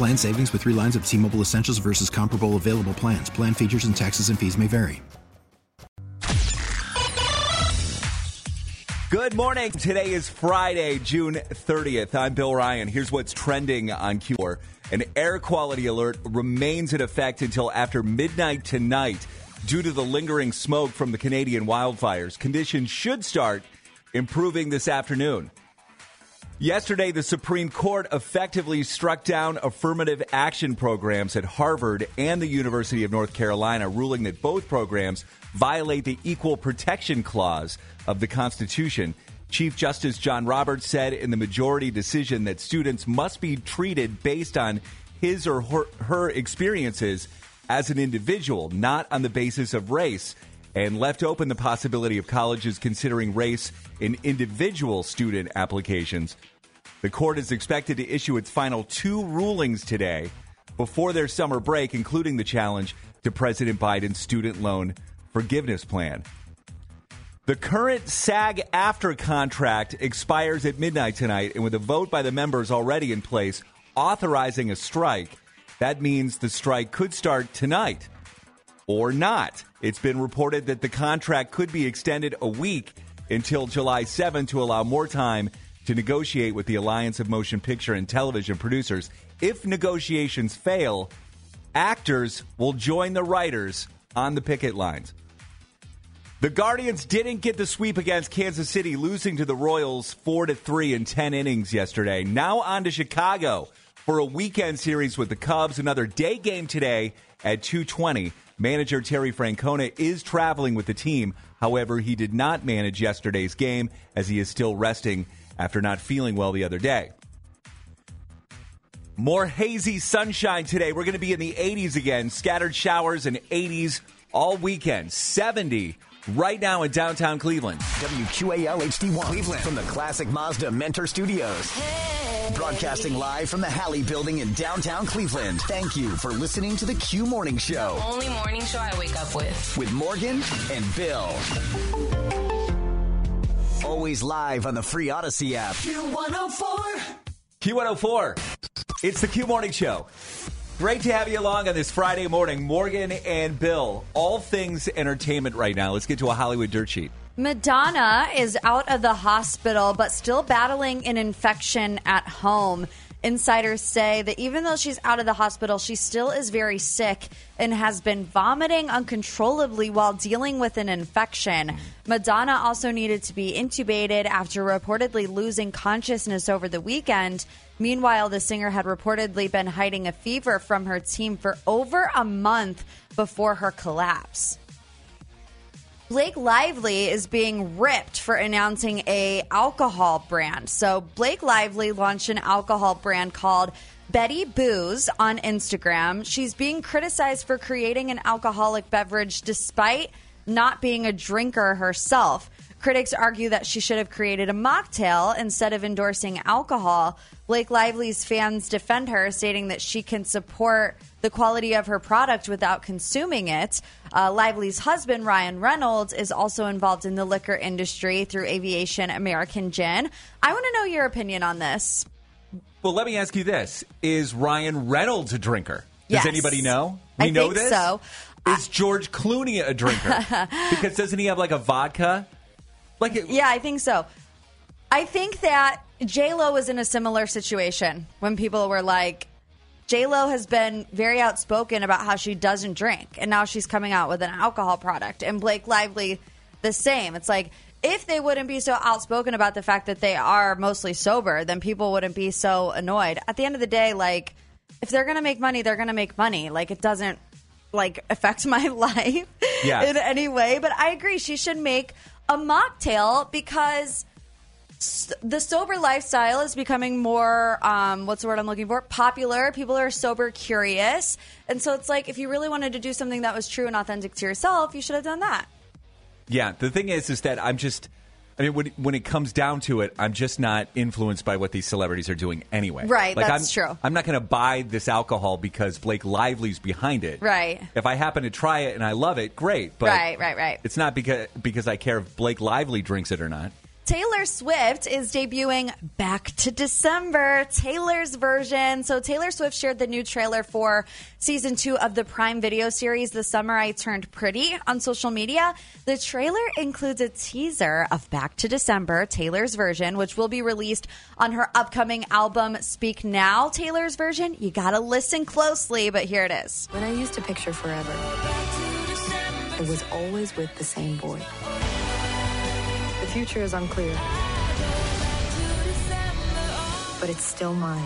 Plan savings with three lines of T Mobile Essentials versus comparable available plans. Plan features and taxes and fees may vary. Good morning. Today is Friday, June 30th. I'm Bill Ryan. Here's what's trending on Q4. An air quality alert remains in effect until after midnight tonight due to the lingering smoke from the Canadian wildfires. Conditions should start improving this afternoon. Yesterday, the Supreme Court effectively struck down affirmative action programs at Harvard and the University of North Carolina, ruling that both programs violate the Equal Protection Clause of the Constitution. Chief Justice John Roberts said in the majority decision that students must be treated based on his or her, her experiences as an individual, not on the basis of race, and left open the possibility of colleges considering race in individual student applications. The court is expected to issue its final two rulings today before their summer break, including the challenge to President Biden's student loan forgiveness plan. The current SAG after contract expires at midnight tonight, and with a vote by the members already in place authorizing a strike, that means the strike could start tonight or not. It's been reported that the contract could be extended a week until July 7 to allow more time to negotiate with the Alliance of Motion Picture and Television Producers. If negotiations fail, actors will join the writers on the picket lines. The Guardians didn't get the sweep against Kansas City, losing to the Royals 4 to 3 in 10 innings yesterday. Now on to Chicago for a weekend series with the Cubs. Another day game today at 220. Manager Terry Francona is traveling with the team. However, he did not manage yesterday's game as he is still resting after not feeling well the other day. More hazy sunshine today. We're going to be in the 80s again. Scattered showers and 80s all weekend. 70 right now in downtown Cleveland. WQAL HD1 Cleveland from the classic Mazda Mentor Studios. Broadcasting live from the Halle Building in downtown Cleveland. Thank you for listening to the Q Morning Show Only morning show I wake up with. with Morgan and Bill. Always live on the free Audacy app. Q104. It's the Q Morning Show. Great to have you along on this Friday morning. Morgan and Bill, all things entertainment right now. Let's get to a Hollywood dirt sheet. Madonna is out of the hospital, but still battling an infection at home. Insiders say that even though she's out of the hospital, she still is very sick and has been vomiting uncontrollably while dealing with an infection. Madonna also needed to be intubated after reportedly losing consciousness over the weekend. Meanwhile, the singer had reportedly been hiding a fever from her team for over a month before her collapse. Blake Lively is being ripped for announcing a alcohol brand. So Blake Lively launched an alcohol brand called Betty Booze on Instagram. She's being criticized for creating an alcoholic beverage despite not being a drinker herself. Critics argue that she should have created a mocktail instead of endorsing alcohol. Blake Lively's fans defend her, stating that she can support the quality of her product without consuming it. Uh, Lively's husband, Ryan Reynolds, is also involved in the liquor industry through Aviation American Gin. I want to know your opinion on this. Well, let me ask you this Is Ryan Reynolds a drinker? Does Yes. anybody know? We I know this? so. Is George Clooney a drinker? because doesn't he have like a vodka? Like, it, Yeah, I think so. I think that J Lo was in a similar situation when people were like, J Lo has been very outspoken about how she doesn't drink, and now she's coming out with an alcohol product. And Blake Lively, the same. It's like if they wouldn't be so outspoken about the fact that they are mostly sober, then people wouldn't be so annoyed. At the end of the day, like if they're gonna make money, they're gonna make money. Like it doesn't like affect my life Yeah. in any way. But I agree, she should make a mocktail because the sober lifestyle is becoming more um, what's the word i'm looking for? Popular. People are sober curious. And so it's like if you really wanted to do something that was true and authentic to yourself you should have done that. Yeah, the thing is, is that I'm just. I mean, when, when it comes down to it, I'm just not influenced by what these celebrities are doing anyway. Right, like, that's I'm, true. I'm not going to buy this alcohol because Blake Lively's behind it. Right. If I happen to try it and I love it, great. But Right, right, right. It's not because because I care if Blake Lively drinks it or not. Taylor Swift is debuting Back to December, Taylor's version. So, Taylor Swift shared the new trailer for season two of the Prime Video series, The Summer I Turned Pretty, on social media. The trailer includes a teaser of Back to December, Taylor's version, which will be released on her upcoming album, Speak Now, Taylor's version. You gotta listen closely, but here it is. When I used to picture forever, it was always with the same boy. Future is unclear, but it's still mine.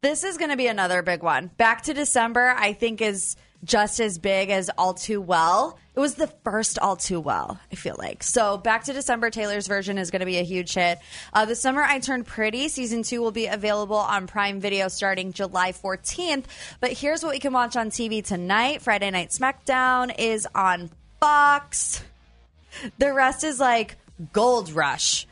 This is going to be another big one. Back to December, I think, is just as big as All Too Well. It was the first All Too Well, I feel like. So, Back to December, Taylor's version is going to be a huge hit. Uh, the Summer I Turned Pretty, season two, will be available on Prime Video starting July 14th. But here's what we can watch on TV tonight Friday Night SmackDown is on Fox. The rest is like Gold Rush.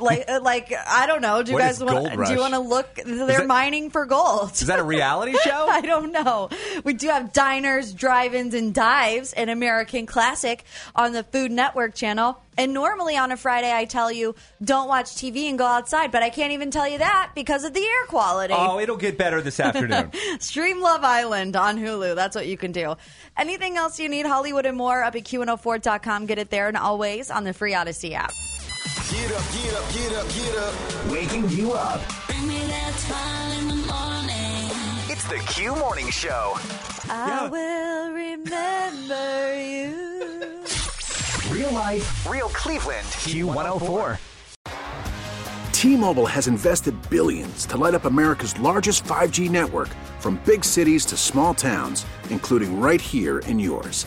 Like, uh, like I don't know. Do you What guys want? Do you want to look? They're that- mining for gold. Is that a reality show? I don't know. We do have diners, drive-ins, and dives, an American classic on the Food Network channel. And normally on a Friday, I tell you don't watch TV and go outside, but I can't even tell you that because of the air quality. oh, it'll get better this afternoon. Stream Love Island on Hulu. That's what you can do. Anything else you need, Hollywood and more, up at Q104.com. Get it there and always on the free Audacy app. Get up, get up, get up, get up. Waking you up. It's the Q Morning Show. I will remember you. Real life, real Cleveland. Q104. T-Mobile has invested billions to light up America's largest 5G network from big cities to small towns, including right here in yours.